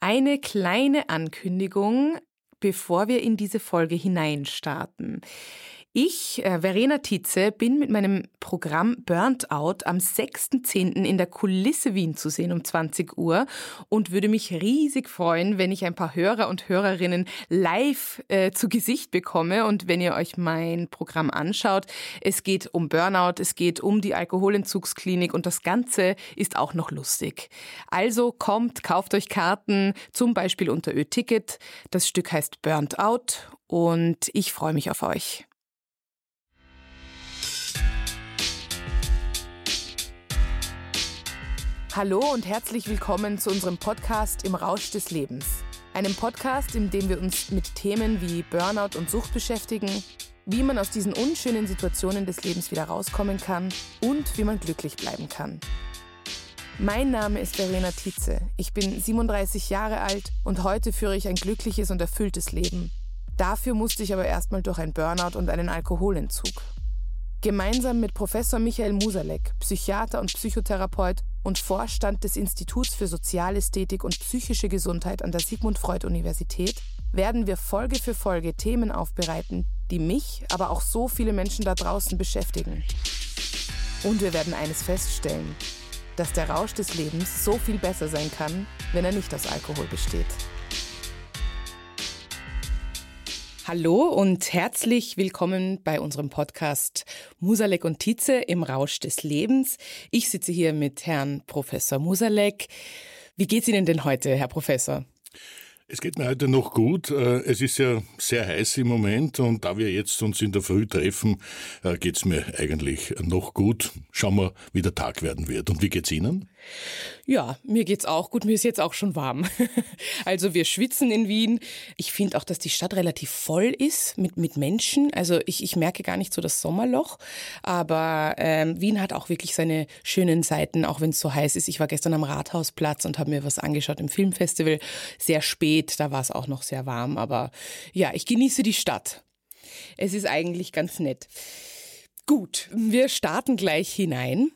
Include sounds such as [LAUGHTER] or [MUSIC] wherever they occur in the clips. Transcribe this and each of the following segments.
Eine kleine Ankündigung, bevor wir in diese Folge hineinstarten. Ich, äh, Verena Tietze, bin mit meinem Programm Burnt Out am 6.10. in der Kulisse Wien zu sehen um 20 Uhr und würde mich riesig freuen, wenn ich ein paar Hörer und Hörerinnen live äh, zu Gesicht bekomme und wenn ihr euch mein Programm anschaut. Es geht um Burnout, es geht um die Alkoholentzugsklinik und das Ganze ist auch noch lustig. Also kommt, kauft euch Karten, zum Beispiel unter Ö-Ticket. Das Stück heißt Burnt Out und ich freue mich auf euch. Hallo und herzlich willkommen zu unserem Podcast Im Rausch des Lebens. Einem Podcast, in dem wir uns mit Themen wie Burnout und Sucht beschäftigen, wie man aus diesen unschönen Situationen des Lebens wieder rauskommen kann und wie man glücklich bleiben kann. Mein Name ist Verena Tietze. Ich bin 37 Jahre alt und heute führe ich ein glückliches und erfülltes Leben. Dafür musste ich aber erstmal durch ein Burnout und einen Alkoholentzug. Gemeinsam mit Professor Michael Musalek, Psychiater und Psychotherapeut und Vorstand des Instituts für Sozialästhetik und psychische Gesundheit an der Sigmund Freud Universität, werden wir Folge für Folge Themen aufbereiten, die mich, aber auch so viele Menschen da draußen beschäftigen. Und wir werden eines feststellen, dass der Rausch des Lebens so viel besser sein kann, wenn er nicht aus Alkohol besteht. Hallo und herzlich willkommen bei unserem Podcast Musalek und Tietze im Rausch des Lebens. Ich sitze hier mit Herrn Professor Musalek. Wie geht's Ihnen denn heute, Herr Professor? Es geht mir heute noch gut. Äh, es ist ja sehr heiß im Moment und da wir jetzt uns in der Früh treffen, äh, geht's mir eigentlich noch gut. Schauen wir, wie der Tag werden wird. Und wie geht's Ihnen? Ja, mir geht's auch gut. Mir ist jetzt auch schon warm. [LAUGHS] Also wir schwitzen in Wien. Ich finde auch, dass die Stadt relativ voll ist mit, mit Menschen. Also ich, ich merke gar nicht so das Sommerloch. Aber ähm, Wien hat auch wirklich seine schönen Seiten, auch wenn es so heiß ist. Ich war gestern am Rathausplatz und habe mir was angeschaut im Filmfestival. Sehr spät, da war es auch noch sehr warm. Aber ja, ich genieße die Stadt. Es ist eigentlich ganz nett. Gut, wir starten gleich hinein.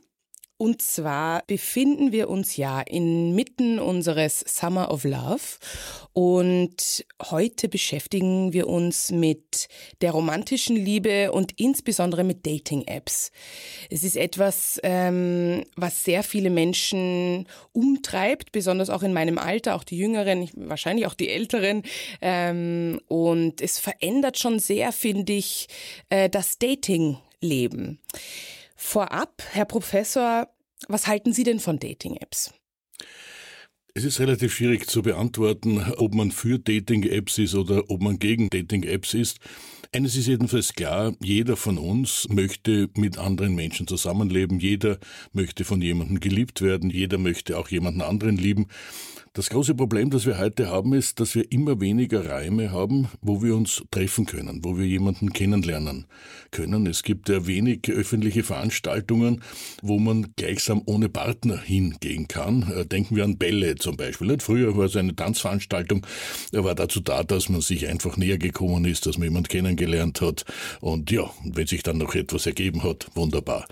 Und zwar befinden wir uns ja inmitten unseres Summer of Love und heute beschäftigen wir uns mit der romantischen Liebe und insbesondere mit Dating-Apps. Es ist etwas, ähm, was sehr viele Menschen umtreibt, besonders auch in meinem Alter, auch die Jüngeren, wahrscheinlich auch die Älteren. Ähm, und es verändert schon sehr, finde ich, äh, das Dating-Leben. Vorab, Herr Professor, was halten Sie denn von Dating-Apps? Es ist relativ schwierig zu beantworten, ob man für Dating-Apps ist oder ob man gegen Dating-Apps ist. Eines ist jedenfalls klar, jeder von uns möchte mit anderen Menschen zusammenleben, jeder möchte von jemandem geliebt werden, jeder möchte auch jemanden anderen lieben. Das große Problem, das wir heute haben, ist, dass wir immer weniger Räume haben, wo wir uns treffen können, wo wir jemanden kennenlernen können. Es gibt ja wenig öffentliche Veranstaltungen, wo man gleichsam ohne Partner hingehen kann. Äh, denken wir an Bälle zum Beispiel. Früher war es eine Tanzveranstaltung, war dazu da, dass man sich einfach näher gekommen ist, dass man jemanden kennengelernt hat. Und ja, wenn sich dann noch etwas ergeben hat, wunderbar.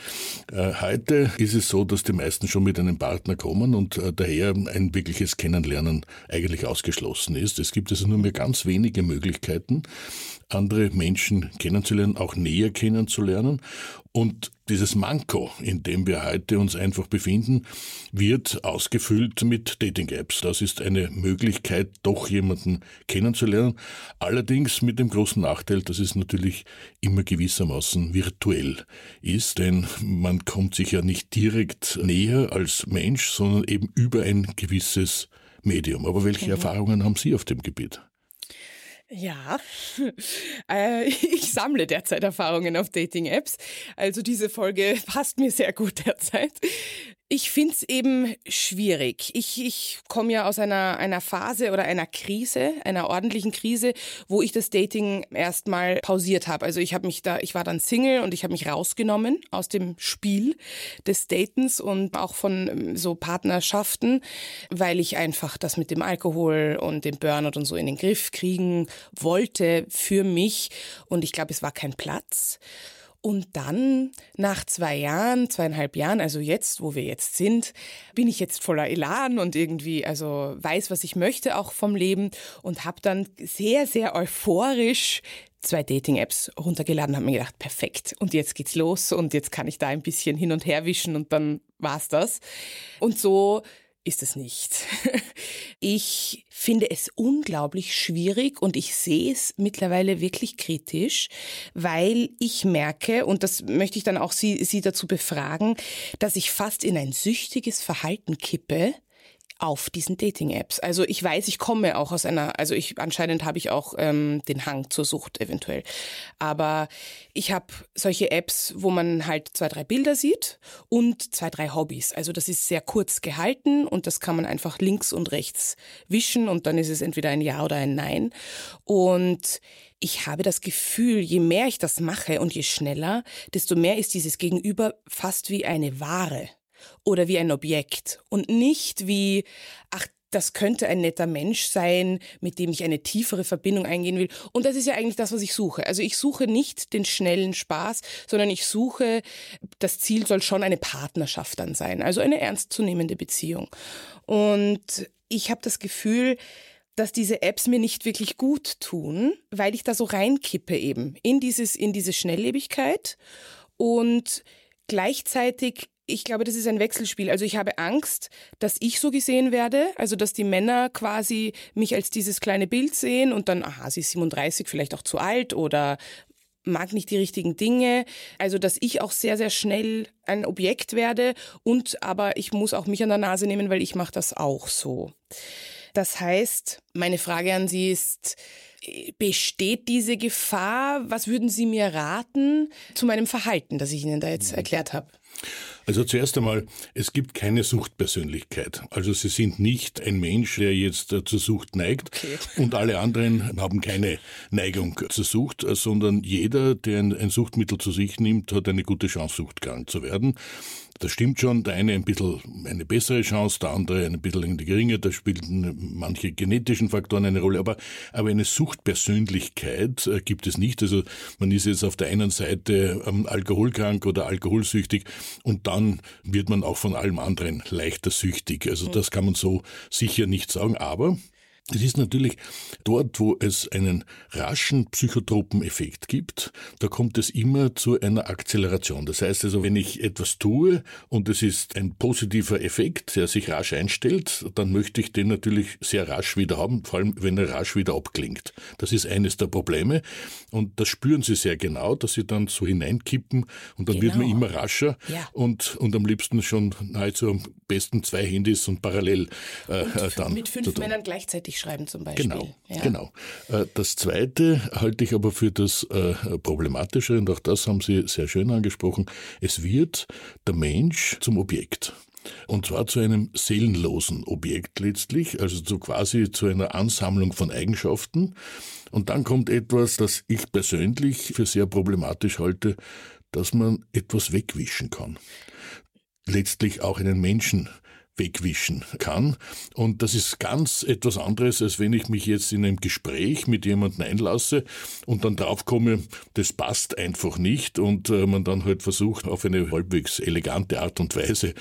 Äh, heute ist es so, dass die meisten schon mit einem Partner kommen und äh, daher ein wirkliches Kennenlernen Kennenlernen eigentlich ausgeschlossen ist. Es gibt also nur mehr ganz wenige Möglichkeiten, andere Menschen kennenzulernen, auch näher kennenzulernen. Und dieses Manko, in dem wir heute uns einfach befinden, wird ausgefüllt mit Dating-Apps. Das ist eine Möglichkeit, doch jemanden kennenzulernen. Allerdings mit dem großen Nachteil, dass es natürlich immer gewissermaßen virtuell ist, denn man kommt sich ja nicht direkt näher als Mensch, sondern eben über ein gewisses Medium. Aber welche mhm. Erfahrungen haben Sie auf dem Gebiet? Ja, [LAUGHS] äh, ich sammle derzeit Erfahrungen auf Dating-Apps. Also diese Folge [LAUGHS] passt mir sehr gut derzeit. Ich finde es eben schwierig. Ich, ich komme ja aus einer, einer Phase oder einer Krise, einer ordentlichen Krise, wo ich das Dating erstmal pausiert habe. Also ich habe mich da, ich war dann Single und ich habe mich rausgenommen aus dem Spiel des Datens und auch von ähm, so Partnerschaften, weil ich einfach das mit dem Alkohol und dem Burnout und so in den Griff kriegen wollte für mich. Und ich glaube, es war kein Platz. Und dann nach zwei Jahren, zweieinhalb Jahren, also jetzt, wo wir jetzt sind, bin ich jetzt voller Elan und irgendwie, also weiß, was ich möchte auch vom Leben und habe dann sehr, sehr euphorisch zwei Dating-Apps runtergeladen, habe mir gedacht, perfekt. Und jetzt geht's los und jetzt kann ich da ein bisschen hin und her wischen und dann war's das. Und so ist es nicht. [LAUGHS] Ich finde es unglaublich schwierig und ich sehe es mittlerweile wirklich kritisch, weil ich merke, und das möchte ich dann auch Sie, Sie dazu befragen, dass ich fast in ein süchtiges Verhalten kippe, auf diesen Dating-Apps. Also ich weiß, ich komme auch aus einer, also ich anscheinend habe ich auch ähm, den Hang zur Sucht eventuell. Aber ich habe solche Apps, wo man halt zwei, drei Bilder sieht und zwei, drei Hobbys. Also das ist sehr kurz gehalten und das kann man einfach links und rechts wischen und dann ist es entweder ein Ja oder ein Nein. Und ich habe das Gefühl, je mehr ich das mache und je schneller, desto mehr ist dieses Gegenüber fast wie eine Ware oder wie ein Objekt und nicht wie, ach, das könnte ein netter Mensch sein, mit dem ich eine tiefere Verbindung eingehen will. Und das ist ja eigentlich das, was ich suche. Also ich suche nicht den schnellen Spaß, sondern ich suche, das Ziel soll schon eine Partnerschaft dann sein, also eine ernstzunehmende Beziehung. Und ich habe das Gefühl, dass diese Apps mir nicht wirklich gut tun, weil ich da so reinkippe eben in dieses, in diese Schnelllebigkeit und gleichzeitig ich glaube, das ist ein Wechselspiel. Also ich habe Angst, dass ich so gesehen werde, also dass die Männer quasi mich als dieses kleine Bild sehen und dann, aha, sie ist 37, vielleicht auch zu alt oder mag nicht die richtigen Dinge. Also dass ich auch sehr, sehr schnell ein Objekt werde und aber ich muss auch mich an der Nase nehmen, weil ich mache das auch so. Das heißt, meine Frage an Sie ist, besteht diese Gefahr? Was würden Sie mir raten zu meinem Verhalten, das ich Ihnen da jetzt erklärt habe? Also zuerst einmal, es gibt keine Suchtpersönlichkeit. Also Sie sind nicht ein Mensch, der jetzt äh, zur Sucht neigt okay. und alle anderen haben keine Neigung zur Sucht, äh, sondern jeder, der ein, Suchtmittel zu sich nimmt, hat eine gute Chance, suchtkrank zu werden. Das stimmt schon, der eine ein bisschen eine bessere Chance, der andere ein bisschen eine geringe, da spielen manche genetischen Faktoren eine Rolle, aber, aber eine Suchtpersönlichkeit äh, gibt es nicht. Also man ist jetzt auf der einen Seite ähm, alkoholkrank oder alkoholsüchtig und dann wird man auch von allem anderen leichter süchtig. Also das kann man so sicher nicht sagen, aber es ist natürlich dort, wo es einen raschen psychotropen Effekt gibt, da kommt es immer zu einer Akzeleration. Das heißt also, wenn ich etwas tue und es ist ein positiver Effekt, der sich rasch einstellt, dann möchte ich den natürlich sehr rasch wieder haben, vor allem wenn er rasch wieder abklingt. Das ist eines der Probleme und das spüren Sie sehr genau, dass Sie dann so hineinkippen und dann genau. wird man genau. immer rascher ja. und, und am liebsten schon nahezu am besten zwei Handys und parallel äh, und äh, dann. Mit fünf Männern gleichzeitig richtig schreiben zum Beispiel. Genau, ja. genau. Äh, das Zweite halte ich aber für das äh, Problematische und auch das haben Sie sehr schön angesprochen. Es wird der Mensch zum Objekt. Und zwar zu einem seelenlosen Objekt letztlich, also zu quasi zu einer Ansammlung von Eigenschaften. Und dann kommt etwas, das ich persönlich für sehr problematisch halte, dass man etwas wegwischen kann. Letztlich auch einen Menschen wegwischen kann. Und das ist ganz etwas anderes, als wenn ich mich jetzt in einem Gespräch mit jemandem einlasse und dann draufkomme, das passt einfach nicht und äh, man dann halt versucht, auf eine halbwegs elegante Art und Weise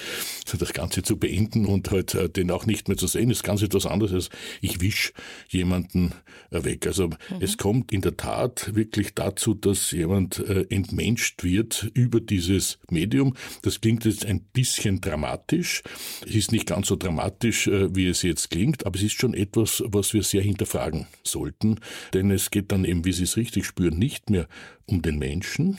das Ganze zu beenden und halt äh, den auch nicht mehr zu sehen, ist ganz etwas anderes, als ich wisch jemanden äh, weg. Also mhm. es kommt in der Tat wirklich dazu, dass jemand entmenscht wird über dieses Medium. Das klingt jetzt ein bisschen dramatisch ist nicht ganz so dramatisch, äh, wie es jetzt klingt, aber es ist schon etwas, was wir sehr hinterfragen sollten. Denn es geht dann eben, wie Sie es richtig spüren, nicht mehr um den Menschen,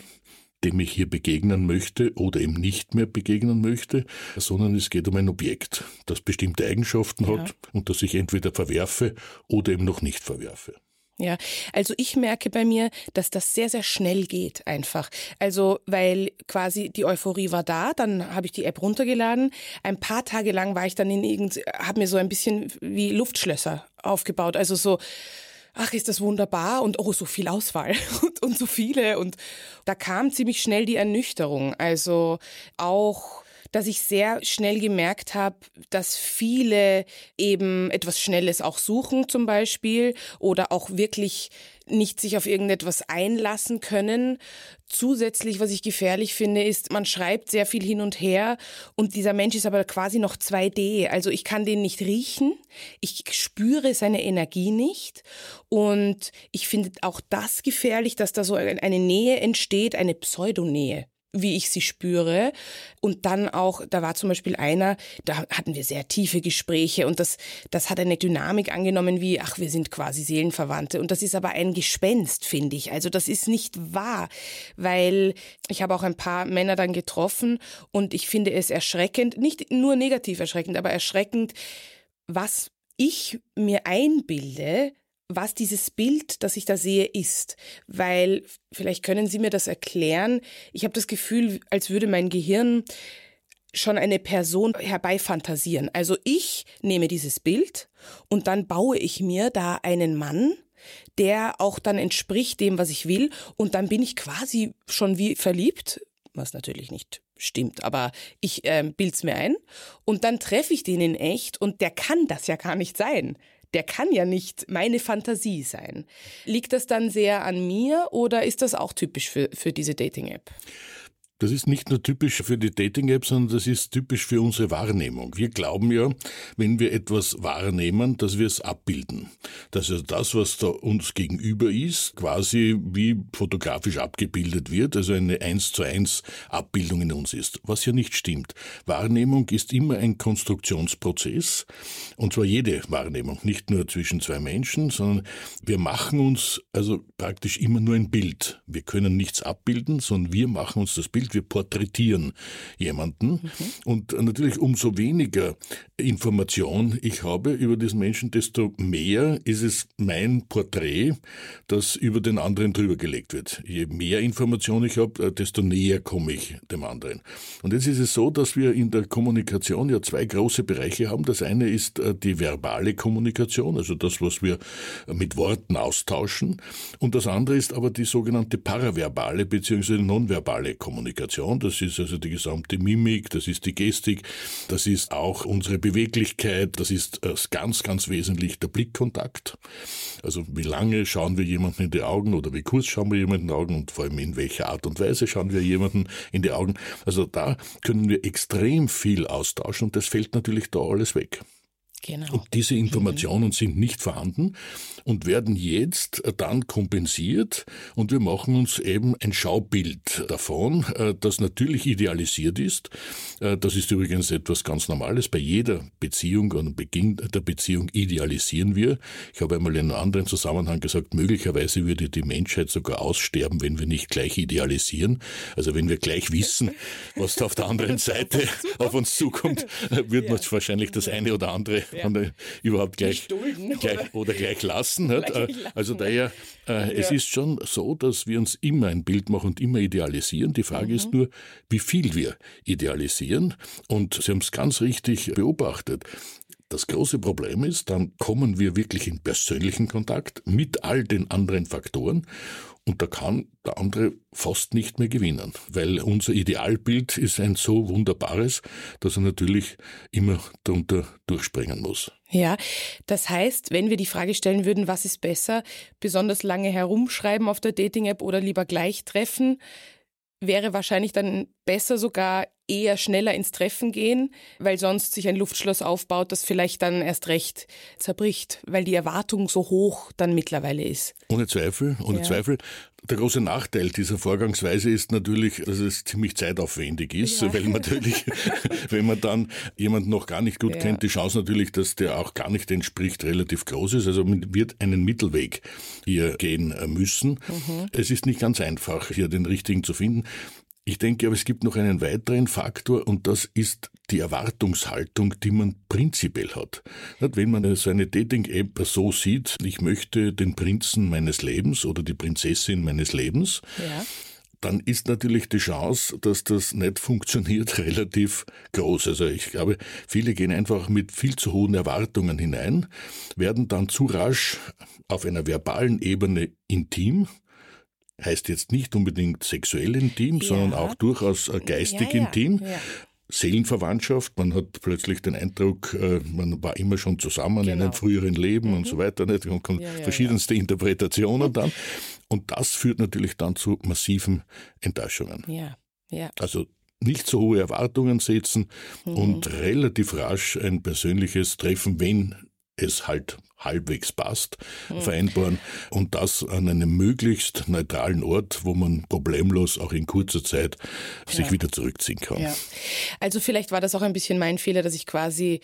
dem ich hier begegnen möchte oder ihm nicht mehr begegnen möchte, sondern es geht um ein Objekt, das bestimmte Eigenschaften ja. hat und das ich entweder verwerfe oder eben noch nicht verwerfe. Ja, also ich merke bei mir, dass das sehr, sehr schnell geht einfach. Also, weil quasi die Euphorie war da, dann habe ich die App runtergeladen. Ein paar Tage lang war ich dann in irgend, habe mir so ein bisschen wie Luftschlösser aufgebaut. Also so, ach, ist das wunderbar und oh, so viel Auswahl [LAUGHS] und, und so viele. Und da kam ziemlich schnell die Ernüchterung. Also auch dass ich sehr schnell gemerkt habe, dass viele eben etwas Schnelles auch suchen zum Beispiel oder auch wirklich nicht sich auf irgendetwas einlassen können. Zusätzlich, was ich gefährlich finde, ist, man schreibt sehr viel hin und her und dieser Mensch ist aber quasi noch 2D. Also ich kann den nicht riechen, ich spüre seine Energie nicht und ich finde auch das gefährlich, dass da so eine Nähe entsteht, eine Pseudonähe wie ich sie spüre. Und dann auch, da war zum Beispiel einer, da hatten wir sehr tiefe Gespräche und das, das hat eine Dynamik angenommen wie, ach, wir sind quasi Seelenverwandte. Und das ist aber ein Gespenst, finde ich. Also das ist nicht wahr, weil ich habe auch ein paar Männer dann getroffen und ich finde es erschreckend, nicht nur negativ erschreckend, aber erschreckend, was ich mir einbilde, was dieses Bild, das ich da sehe, ist. Weil, vielleicht können Sie mir das erklären. Ich habe das Gefühl, als würde mein Gehirn schon eine Person herbeifantasieren. Also ich nehme dieses Bild und dann baue ich mir da einen Mann, der auch dann entspricht dem, was ich will. Und dann bin ich quasi schon wie verliebt, was natürlich nicht stimmt, aber ich äh, bild's mir ein. Und dann treffe ich den in echt und der kann das ja gar nicht sein der kann ja nicht meine Fantasie sein. Liegt das dann sehr an mir oder ist das auch typisch für, für diese Dating-App? Das ist nicht nur typisch für die Dating-App, sondern das ist typisch für unsere Wahrnehmung. Wir glauben ja, wenn wir etwas wahrnehmen, dass wir es abbilden. Dass also das, was da uns gegenüber ist, quasi wie fotografisch abgebildet wird, also eine eins zu eins Abbildung in uns ist. Was ja nicht stimmt. Wahrnehmung ist immer ein Konstruktionsprozess. Und zwar jede Wahrnehmung. Nicht nur zwischen zwei Menschen, sondern wir machen uns also praktisch immer nur ein Bild. Wir können nichts abbilden, sondern wir machen uns das Bild wir porträtieren jemanden. Mhm. Und natürlich umso weniger Information ich habe über diesen Menschen, desto mehr ist es mein Porträt, das über den anderen drüber gelegt wird. Je mehr Information ich habe, äh, desto näher komme ich dem anderen. Und jetzt ist es so, dass wir in der Kommunikation ja zwei große Bereiche haben. Das eine ist äh, die verbale Kommunikation, also das, was wir mit Worten austauschen. Und das andere ist aber die sogenannte paraverbale bzw. nonverbale Kommunikation. Kommunikation. Das ist also die gesamte Mimik, das ist die Gestik, das ist auch unsere Beweglichkeit, das ist äh, ganz, ganz wesentlich der Blickkontakt. Also wie lange schauen wir jemanden in die Augen oder wie kurz schauen wir jemanden in die Augen und vor allem in welcher Art und Weise schauen wir jemanden in die Augen. Also da können wir extrem viel austauschen und das fällt natürlich da alles weg. Genau. Und diese Informationen mhm. sind nicht vorhanden und werden jetzt dann kompensiert und wir machen uns eben ein Schaubild davon, äh, das natürlich idealisiert ist. Äh, das ist übrigens etwas ganz Normales. Bei jeder Beziehung, und Beginn der Beziehung idealisieren wir. Ich habe einmal in einem anderen Zusammenhang gesagt, möglicherweise würde die Menschheit sogar aussterben, wenn wir nicht gleich idealisieren. Also wenn wir gleich wissen, was da auf der anderen [LAUGHS] Seite auf uns zukommt, wird man wahrscheinlich das eine oder andere ja. überhaupt gleich, dulden, gleich oder, oder gleich lassen lassen hat. Äh, also daher, äh, es ist schon so, dass wir uns immer ein Bild machen und immer idealisieren. Die Frage mhm. ist nur, wie viel wir idealisieren. Und Sie haben es ganz richtig beobachtet. Das große Problem ist, dann kommen wir wirklich in persönlichen Kontakt mit all den anderen Faktoren und da kann der andere fast nicht mehr gewinnen, weil unser Idealbild ist ein so wunderbares, dass er natürlich immer darunter durchspringen muss. Ja, das heißt, wenn wir die Frage stellen würden, was ist besser, besonders lange herumschreiben auf der Dating-App oder lieber gleich treffen, wäre wahrscheinlich dann besser sogar eher schneller ins Treffen gehen, weil sonst sich ein Luftschloss aufbaut, das vielleicht dann erst recht zerbricht, weil die Erwartung so hoch dann mittlerweile ist. Ohne Zweifel, ohne ja. Zweifel. Der große Nachteil dieser Vorgangsweise ist natürlich, dass es ziemlich zeitaufwendig ist, ja. weil natürlich, [LAUGHS] wenn man dann jemanden noch gar nicht gut ja. kennt, die Chance natürlich, dass der auch gar nicht entspricht, relativ groß ist. Also man wird einen Mittelweg hier gehen müssen. Mhm. Es ist nicht ganz einfach, hier den richtigen zu finden. Ich denke aber, es gibt noch einen weiteren Faktor und das ist die Erwartungshaltung, die man prinzipiell hat. Wenn man so eine Dating-App so sieht, ich möchte den Prinzen meines Lebens oder die Prinzessin meines Lebens, ja. dann ist natürlich die Chance, dass das nicht funktioniert, [LAUGHS] relativ groß. Also ich glaube, viele gehen einfach mit viel zu hohen Erwartungen hinein, werden dann zu rasch auf einer verbalen Ebene intim, heißt jetzt nicht unbedingt sexuell intim, ja. sondern auch durchaus äh, geistig ja, intim. Seelenverwandtschaft. Man hat plötzlich den Eindruck, äh, man war immer schon zusammen genau. in einem genau. früheren Leben mhm. und so weiter. Nicht? Und kommen ja, ja, verschiedenste ja. Interpretationen [LAUGHS] dann. Und das führt natürlich dann zu massiven Enttäuschungen. Ja, ja. Also nicht so hohe Erwartungen setzen mhm. und relativ rasch ein persönliches Treffen, wenn es halt halbwegs passt, mhm. vereinbaren und das an einem möglichst neutralen Ort, wo man problemlos auch in kurzer Zeit sich ja. wieder zurückziehen kann. Ja. Also vielleicht war das auch ein bisschen mein Fehler, dass ich quasi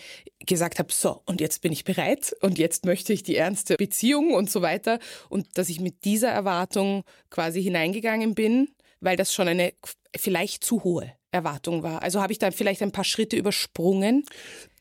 gesagt habe, so, und jetzt bin ich bereit und jetzt möchte ich die ernste Beziehung und so weiter und dass ich mit dieser Erwartung quasi hineingegangen bin, weil das schon eine vielleicht zu hohe Erwartung war. Also habe ich da vielleicht ein paar Schritte übersprungen.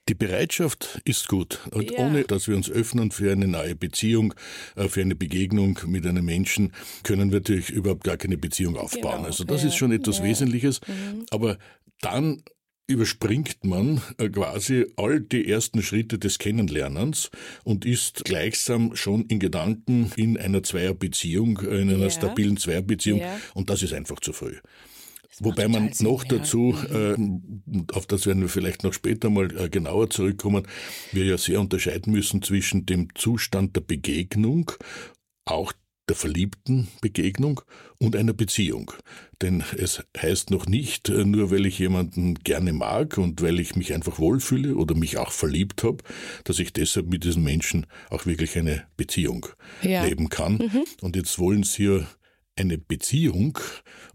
Die Bereitschaft ist gut. Und ja. ohne dass wir uns öffnen für eine neue Beziehung, äh, für eine Begegnung mit einem Menschen, können wir natürlich überhaupt gar keine Beziehung aufbauen. Genau. Also das ja. ist schon etwas ja. Wesentliches. Mhm. Aber dann überspringt man äh, quasi all die ersten Schritte des Kennenlernens und ist gleichsam schon in Gedanken in einer Zweierbeziehung, äh, in einer stabilen Zweierbeziehung. Und das ist einfach zu früh. Wobei man noch Sinn, dazu, ja. äh, auf das werden wir vielleicht noch später mal äh, genauer zurückkommen, wir ja sehr unterscheiden müssen zwischen dem Zustand der Begegnung, auch der verliebten Begegnung und einer Beziehung. Denn es heißt noch nicht, äh, nur weil ich jemanden gerne mag und weil ich mich einfach wohlfühle oder mich auch verliebt habe, dass ich deshalb mit diesem Menschen auch wirklich eine Beziehung ja. leben kann. Mhm. Und jetzt wollen Sie ja eine Beziehung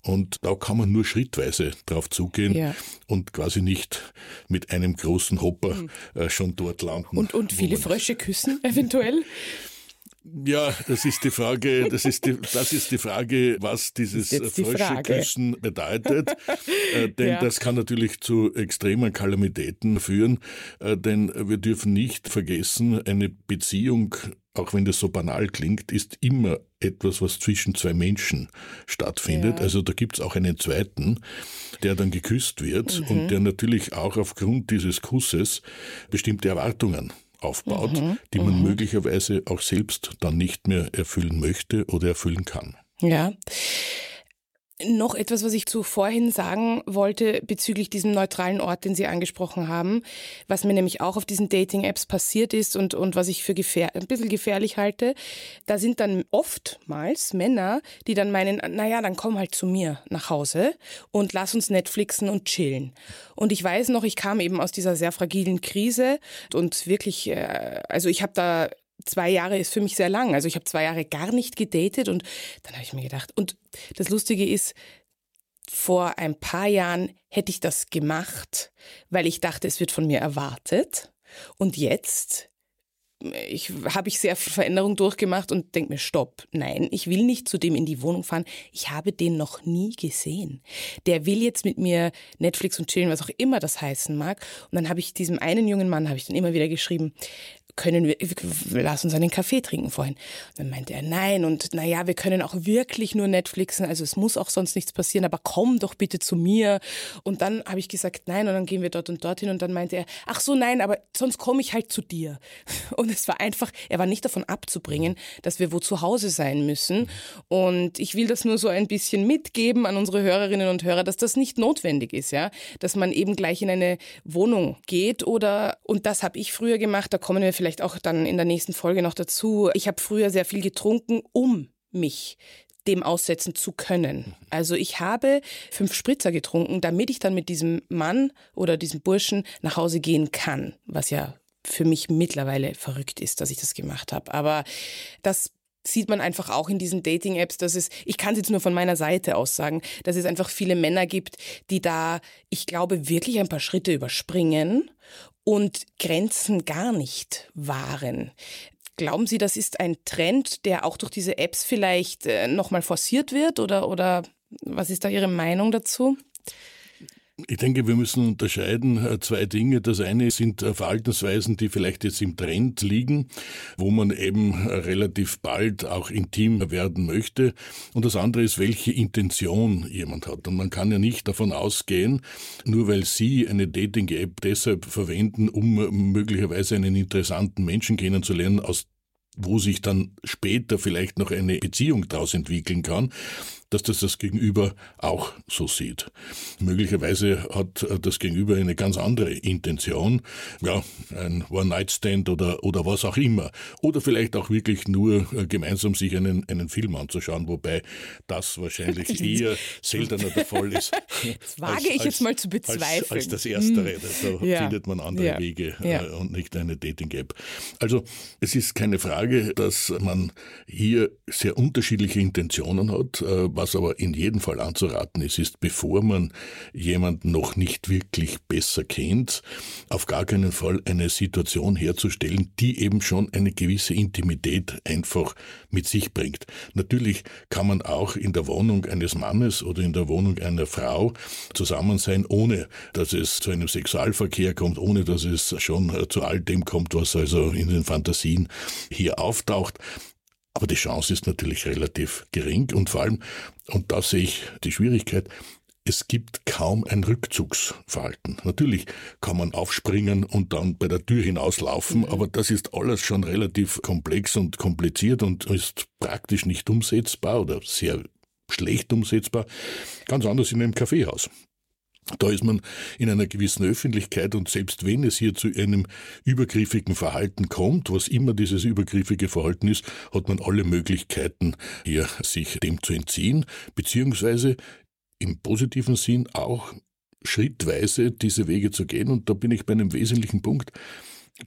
und da kann man nur schrittweise drauf zugehen ja. und quasi nicht mit einem großen Hopper mhm. äh, schon dort landen. Und, und viele Frösche küssen [LAUGHS] eventuell? Ja, das ist die Frage, das ist die, das ist die Frage, was dieses Fröscheküssen bedeutet. [LAUGHS] äh, denn ja. das kann natürlich zu extremen Kalamitäten führen. Äh, denn wir dürfen nicht vergessen, eine Beziehung auch wenn das so banal klingt, ist immer etwas, was zwischen zwei Menschen stattfindet. Ja. Also da gibt's auch einen zweiten, der dann geküsst wird mhm. und der natürlich auch aufgrund dieses Kusses bestimmte Erwartungen aufbaut, mhm. die man mhm. möglicherweise auch selbst dann nicht mehr erfüllen möchte oder erfüllen kann. Ja. Noch etwas, was ich zu vorhin sagen wollte bezüglich diesem neutralen Ort, den Sie angesprochen haben, was mir nämlich auch auf diesen Dating-Apps passiert ist und, und was ich für gefähr ein bisschen gefährlich halte. Da sind dann oftmals Männer, die dann meinen, naja, dann komm halt zu mir nach Hause und lass uns Netflixen und chillen. Und ich weiß noch, ich kam eben aus dieser sehr fragilen Krise und wirklich, äh, also ich habe da zwei Jahre ist für mich sehr lang. Also ich habe zwei Jahre gar nicht gedatet und dann habe ich mir gedacht, und das Lustige ist, vor ein paar Jahren hätte ich das gemacht, weil ich dachte, es wird von mir erwartet. Und jetzt ich habe ich sehr viel Veränderung durchgemacht und denke mir, stopp, nein, ich will nicht zu dem in die Wohnung fahren. Ich habe den noch nie gesehen. Der will jetzt mit mir Netflix und chillen, was auch immer das heißen mag. Und dann habe ich diesem einen jungen Mann, habe ich dann immer wieder geschrieben, können wir, lass uns einen Kaffee trinken vorhin. Und dann meinte er, nein, und naja, wir können auch wirklich nur Netflixen, also es muss auch sonst nichts passieren, aber komm doch bitte zu mir. Und dann habe ich gesagt, nein, und dann gehen wir dort und dorthin. Und dann meinte er, ach so, nein, aber sonst komme ich halt zu dir. [LAUGHS] Und es war einfach, er war nicht davon abzubringen, dass wir wo zu Hause sein müssen. Und ich will das nur so ein bisschen mitgeben an unsere Hörerinnen und Hörer, dass das nicht notwendig ist, ja, dass man eben gleich in eine Wohnung geht oder, und das habe ich früher gemacht, da kommen wir vielleicht auch dann in der nächsten Folge noch dazu. Ich habe früher sehr viel getrunken, um mich dem aussetzen zu können. Also ich habe fünf Spritzer getrunken, damit ich dann mit diesem Mann oder diesem Burschen nach Hause gehen kann, was ja für mich mittlerweile verrückt ist, dass ich das gemacht habe. Aber das sieht man einfach auch in diesen Dating-Apps, dass es, ich kann es jetzt nur von meiner Seite aus sagen, dass es einfach viele Männer gibt, die da, ich glaube, wirklich ein paar Schritte überspringen und Grenzen gar nicht wahren. Glauben Sie, das ist ein Trend, der auch durch diese Apps vielleicht äh, nochmal forciert wird oder, oder was ist da Ihre Meinung dazu? Ich denke, wir müssen unterscheiden äh, zwei Dinge. Das eine sind äh, Verhaltensweisen, die vielleicht jetzt im Trend liegen, wo man eben äh, relativ bald auch intim werden möchte. Und das andere ist, welche Intention jemand hat. Und man kann ja nicht davon ausgehen, nur weil Sie eine Dating-App deshalb verwenden, um möglicherweise einen interessanten Menschen kennenzulernen, aus wo sich dann später vielleicht noch eine Beziehung daraus entwickeln kann, dass das das Gegenüber auch so sieht. Möglicherweise hat das Gegenüber eine ganz andere Intention, ja, ein One-Night-Stand oder, oder was auch immer. Oder vielleicht auch wirklich nur gemeinsam sich einen, einen Film anzuschauen, wobei das wahrscheinlich eher seltener der Fall ist. [LAUGHS] Das wage als, ich jetzt mal zu bezweifeln. Als, als das Erstere. Hm. Da ja. findet man andere ja. Wege ja. und nicht eine Dating-App. Also es ist keine Frage, dass man hier sehr unterschiedliche Intentionen hat. Was aber in jedem Fall anzuraten ist, ist, bevor man jemanden noch nicht wirklich besser kennt, auf gar keinen Fall eine Situation herzustellen, die eben schon eine gewisse Intimität einfach mit sich bringt. Natürlich kann man auch in der Wohnung eines Mannes oder in der Wohnung einer Frau zusammen sein, ohne dass es zu einem Sexualverkehr kommt, ohne dass es schon zu all dem kommt, was also in den Fantasien hier auftaucht. Aber die Chance ist natürlich relativ gering und vor allem, und da sehe ich die Schwierigkeit, es gibt kaum ein Rückzugsverhalten. Natürlich kann man aufspringen und dann bei der Tür hinauslaufen, mhm. aber das ist alles schon relativ komplex und kompliziert und ist praktisch nicht umsetzbar oder sehr schlecht umsetzbar. Ganz anders in einem Kaffeehaus. Da ist man in einer gewissen Öffentlichkeit und selbst wenn es hier zu einem übergriffigen Verhalten kommt, was immer dieses übergriffige Verhalten ist, hat man alle Möglichkeiten, hier sich dem zu entziehen, beziehungsweise im positiven Sinn auch schrittweise diese Wege zu gehen. Und da bin ich bei einem wesentlichen Punkt.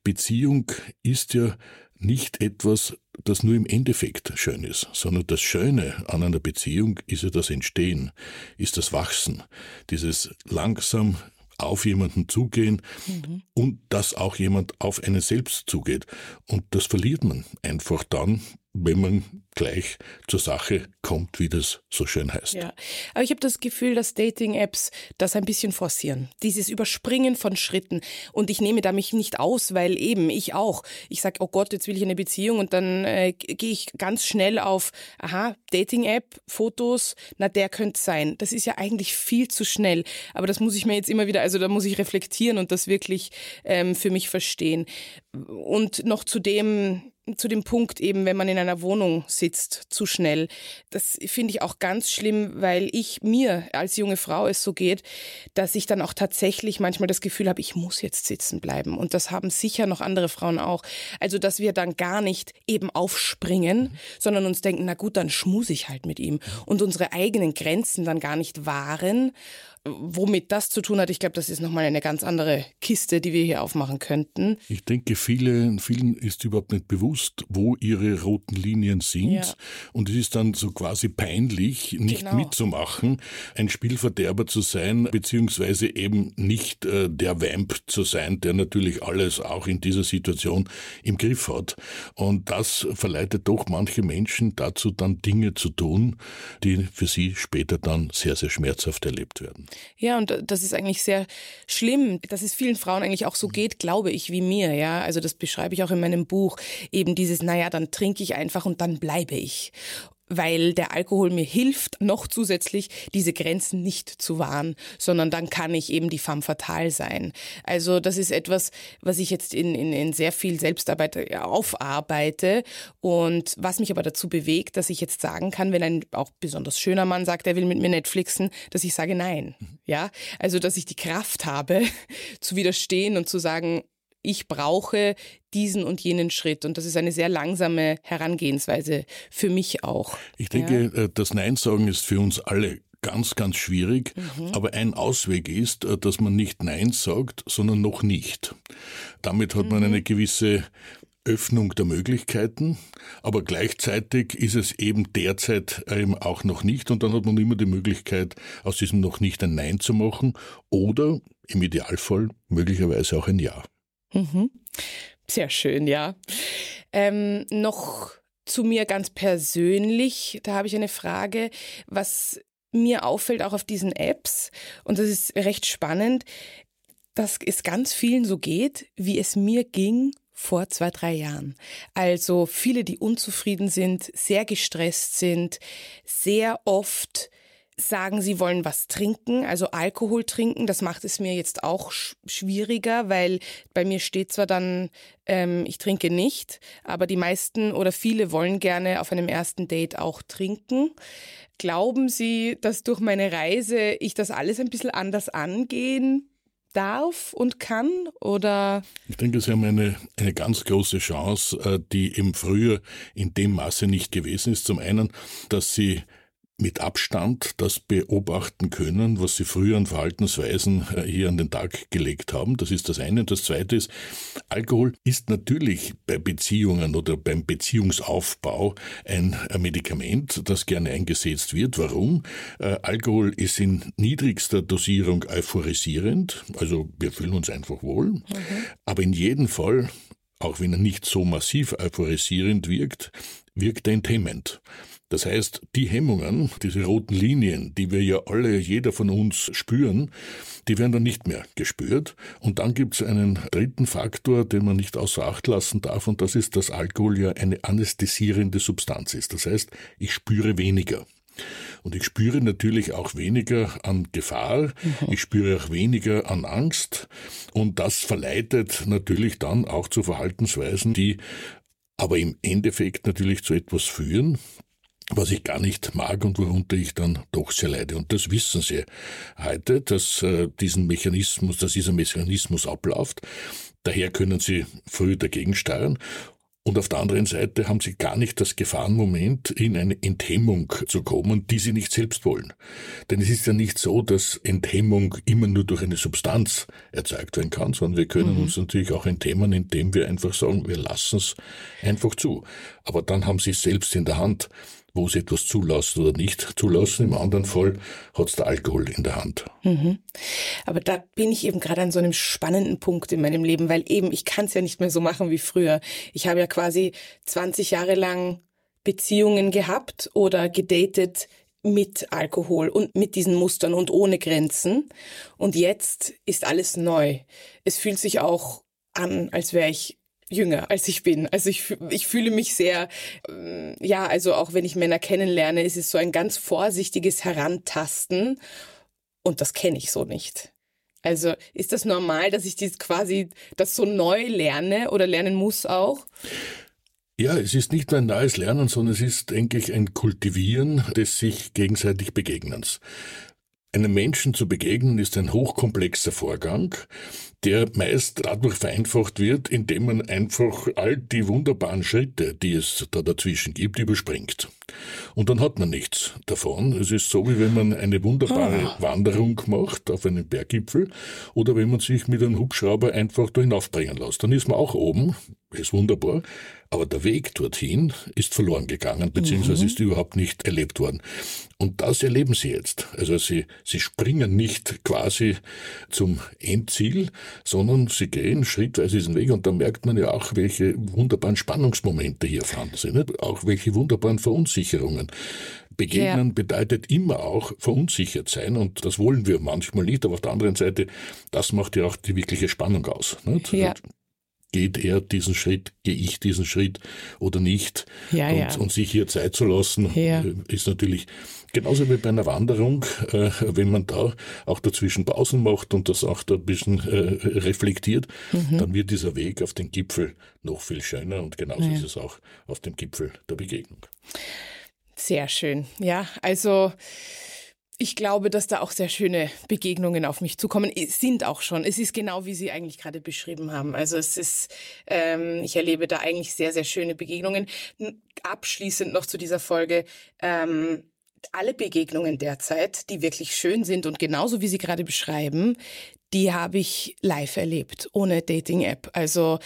Beziehung ist ja nicht etwas, das nur im Endeffekt schön ist, sondern das Schöne an einer Beziehung ist ja das Entstehen, ist das Wachsen, dieses langsam auf jemanden zugehen mhm. und dass auch jemand auf einen selbst zugeht. Und das verliert man einfach dann, wenn man gleich zur Sache kommt, wie das so schön heißt. Ja, aber ich habe das Gefühl, dass Dating-Apps das ein bisschen forcieren. Dieses Überspringen von Schritten. Und ich nehme da mich nicht aus, weil eben ich auch. Ich sage, oh Gott, jetzt will ich eine Beziehung und dann äh, gehe ich ganz schnell auf, aha, Dating-App, Fotos, na der könnte sein. Das ist ja eigentlich viel zu schnell. Aber das muss ich mir jetzt immer wieder, also da muss ich reflektieren und das wirklich ähm, für mich verstehen. Und noch zu dem, zu dem Punkt eben, wenn man in einer Wohnung sitzt, zu schnell. Das finde ich auch ganz schlimm, weil ich mir als junge Frau es so geht, dass ich dann auch tatsächlich manchmal das Gefühl habe, ich muss jetzt sitzen bleiben. Und das haben sicher noch andere Frauen auch. Also, dass wir dann gar nicht eben aufspringen, mhm. sondern uns denken, na gut, dann schmus ich halt mit ihm und unsere eigenen Grenzen dann gar nicht wahren Womit das zu tun hat, ich glaube, das ist nochmal eine ganz andere Kiste, die wir hier aufmachen könnten. Ich denke, viele, vielen ist überhaupt nicht bewusst, wo ihre roten Linien sind. Ja. Und es ist dann so quasi peinlich, nicht genau. mitzumachen, ein Spielverderber zu sein, beziehungsweise eben nicht äh, der Vamp zu sein, der natürlich alles auch in dieser Situation im Griff hat. Und das verleitet doch manche Menschen dazu, dann Dinge zu tun, die für sie später dann sehr, sehr schmerzhaft erlebt werden. Ja, und das ist eigentlich sehr schlimm, dass es vielen Frauen eigentlich auch so geht, glaube ich, wie mir. Ja, also das beschreibe ich auch in meinem Buch. Eben dieses, naja, dann trinke ich einfach und dann bleibe ich weil der Alkohol mir hilft, noch zusätzlich diese Grenzen nicht zu wahren, sondern dann kann ich eben die femme fatale sein. Also das ist etwas, was ich jetzt in, in, in sehr viel Selbstarbeit äh, aufarbeite und was mich aber dazu bewegt, dass ich jetzt sagen kann, wenn ein auch besonders schöner Mann sagt, er will mit mir Netflixen, dass ich sage nein. Mhm. Ja, also dass ich die Kraft habe, [LAUGHS] zu widerstehen und zu sagen, ich brauche diesen und jenen Schritt. Und das ist eine sehr langsame Herangehensweise für mich auch. Ich denke, ja. Äh, das Nein sagen ist für uns alle ganz, ganz schwierig. Mhm. Aber ein Ausweg ist, äh, dass man nicht Nein sagt, sondern noch nicht. Damit hat man mhm. eine gewisse Öffnung der Möglichkeiten, aber gleichzeitig ist es eben derzeit eben auch noch nicht und dann hat man immer die Möglichkeit, aus diesem noch nicht ein Nein zu machen oder im Idealfall möglicherweise auch ein Ja. Mhm. Sehr schön, ja. Ähm, noch zu mir ganz persönlich, da habe ich eine Frage, was mir auffällt auch auf diesen Apps, und das ist recht spannend, dass es ganz vielen so geht, wie es mir ging vor zwei, drei Jahren. Also viele, die unzufrieden sind, sehr gestresst sind, sehr oft sagen, sie wollen was trinken, also Alkohol trinken. Das macht es mir jetzt auch sch schwieriger, weil bei mir steht zwar dann, ähm, ich trinke nicht, aber die meisten oder viele wollen gerne auf einem ersten Date auch trinken. Glauben Sie, dass durch meine Reise ich das alles ein bisschen anders angehen darf und kann? Oder? Ich denke, Sie haben eine, eine ganz große Chance, äh, die im Frühjahr in dem Maße nicht gewesen ist. Zum einen, dass Sie mit Abstand das beobachten können, was sie früher an Verhaltensweisen äh, hier an den Tag gelegt haben. Das ist das eine. Und das zweite ist, Alkohol ist natürlich bei Beziehungen oder beim Beziehungsaufbau ein Medikament, das gerne eingesetzt wird. Warum? Äh, Alkohol ist in niedrigster Dosierung euphorisierend, also wir fühlen uns einfach wohl, mhm. aber in jedem Fall auch wenn er nicht so massiv euphorisierend wirkt, wirkt er enthemmend. Das heißt, die Hemmungen, diese roten Linien, die wir ja alle, jeder von uns spüren, die werden dann nicht mehr gespürt. Und dann gibt es einen dritten Faktor, den man nicht außer Acht lassen darf, und das ist, dass Alkohol ja eine anästhesierende Substanz ist. Das heißt, ich spüre weniger. Und ich spüre natürlich auch weniger an Gefahr, mhm. ich spüre auch weniger an Angst. Und das verleitet natürlich dann auch zu Verhaltensweisen, die aber im Endeffekt natürlich zu etwas führen, was ich gar nicht mag und worunter ich dann doch sehr leide. Und das wissen Sie heute, dass äh, diesen Mechanismus, dass dieser Mechanismus abläuft. Daher können Sie früh dagegen steuern. Und auf der anderen Seite haben sie gar nicht das Gefahrenmoment, in eine Enthemmung zu kommen, die sie nicht selbst wollen. Denn es ist ja nicht so, dass Enthemmung immer nur durch eine Substanz erzeugt werden kann, sondern wir können mhm. uns natürlich auch enthemmen, indem wir einfach sagen, wir lassen es einfach zu. Aber dann haben sie es selbst in der Hand wo sie etwas zulassen oder nicht zulassen. Im anderen Fall hat es der Alkohol in der Hand. Mhm. Aber da bin ich eben gerade an so einem spannenden Punkt in meinem Leben, weil eben ich kann es ja nicht mehr so machen wie früher. Ich habe ja quasi 20 Jahre lang Beziehungen gehabt oder gedatet mit Alkohol und mit diesen Mustern und ohne Grenzen. Und jetzt ist alles neu. Es fühlt sich auch an, als wäre ich jünger als ich bin. Also ich, ich fühle mich sehr, ähm, ja, also auch wenn ich Männer kennenlerne, ist es so ein ganz vorsichtiges Herantasten und das kenne ich so nicht. Also ist das normal, dass ich dies quasi das so neu lerne oder lernen muss auch? Ja, es ist nicht nur ein neues Lernen, sondern es ist, denke ich, ein Kultivieren des sich gegenseitig Begegnens. Einem Menschen zu begegnen ist ein hochkomplexer Vorgang, der meist dadurch vereinfacht wird, indem man einfach all die wunderbaren Schritte, die es da dazwischen gibt, überspringt. Und dann hat man nichts davon. Es ist so, wie wenn man eine wunderbare ah. Wanderung macht auf einen Berggipfel oder wenn man sich mit einem Hubschrauber einfach da hinaufbringen lässt. Dann ist man auch oben, ist wunderbar, aber der Weg dorthin ist verloren gegangen, beziehungsweise mhm. ist überhaupt nicht erlebt worden. Und das erleben Sie jetzt. Also Sie, Sie springen nicht quasi zum Endziel, sondern Sie gehen schrittweise diesen Weg und da merkt man ja auch, welche wunderbaren Spannungsmomente hier vorhanden sind, nicht? auch welche wunderbaren Verunsicherungen. Begegnen ja. bedeutet immer auch verunsichert sein und das wollen wir manchmal nicht, aber auf der anderen Seite, das macht ja auch die wirkliche Spannung aus. Nicht? Ja geht er diesen Schritt, gehe ich diesen Schritt oder nicht. Ja, und, ja. und sich hier Zeit zu lassen, ja. Äh, ist natürlich genauso wie bei einer Wanderung, äh, wenn man da auch dazwischen Pausen macht und das auch da ein bisschen äh, reflektiert, mhm. dann wird dieser Weg auf den Gipfel noch viel schöner und genauso ist es auch auf dem Gipfel der Begegnung. Sehr schön. Ja, also ich glaube, dass da auch sehr schöne Begegnungen auf mich zukommen. Es sind auch schon. Es ist genau, wie Sie eigentlich gerade beschrieben haben. Also es ist, ähm, ich erlebe da eigentlich sehr, sehr schöne Begegnungen. Abschließend noch zu dieser Folge. Ähm, alle Begegnungen derzeit, die wirklich schön sind und genauso wie Sie gerade beschreiben, die habe ich live erlebt, ohne Dating-App. Also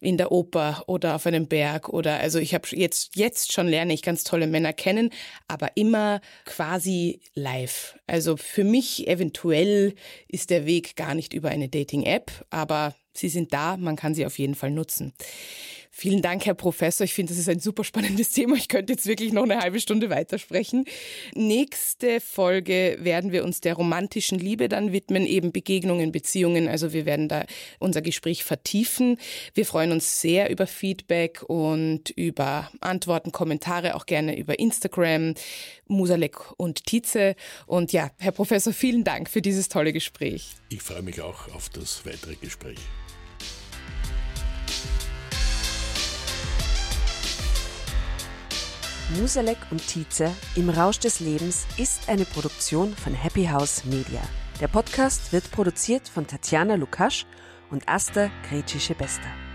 in der Oper oder auf einem Berg oder also ich habe jetzt jetzt schon lerne ich ganz tolle Männer kennen, aber immer quasi live. Also für mich eventuell ist der Weg gar nicht über eine Dating App, aber sie sind da, man kann sie auf jeden Fall nutzen. Vielen Dank, Herr Professor. Ich finde, das ist ein super spannendes [LAUGHS] Thema. Ich könnte jetzt wirklich noch eine halbe Stunde weitersprechen. Nächste Folge werden wir uns der romantischen Liebe dann widmen, eben Begegnungen, Beziehungen. Also wir werden da unser Gespräch vertiefen. Wir freuen uns sehr über Feedback und über Antworten, Kommentare, auch gerne über Instagram, Musalek und Tietze. Und ja, Herr Professor, vielen Dank für dieses tolle Gespräch. Ich freue mich auch auf das weitere Gespräch. Musalek und Tietze im Rausch des Lebens ist eine Produktion von Happy House Media. Der Podcast wird produziert von Tatjana Lukasch und Asta Gretschi-Bester.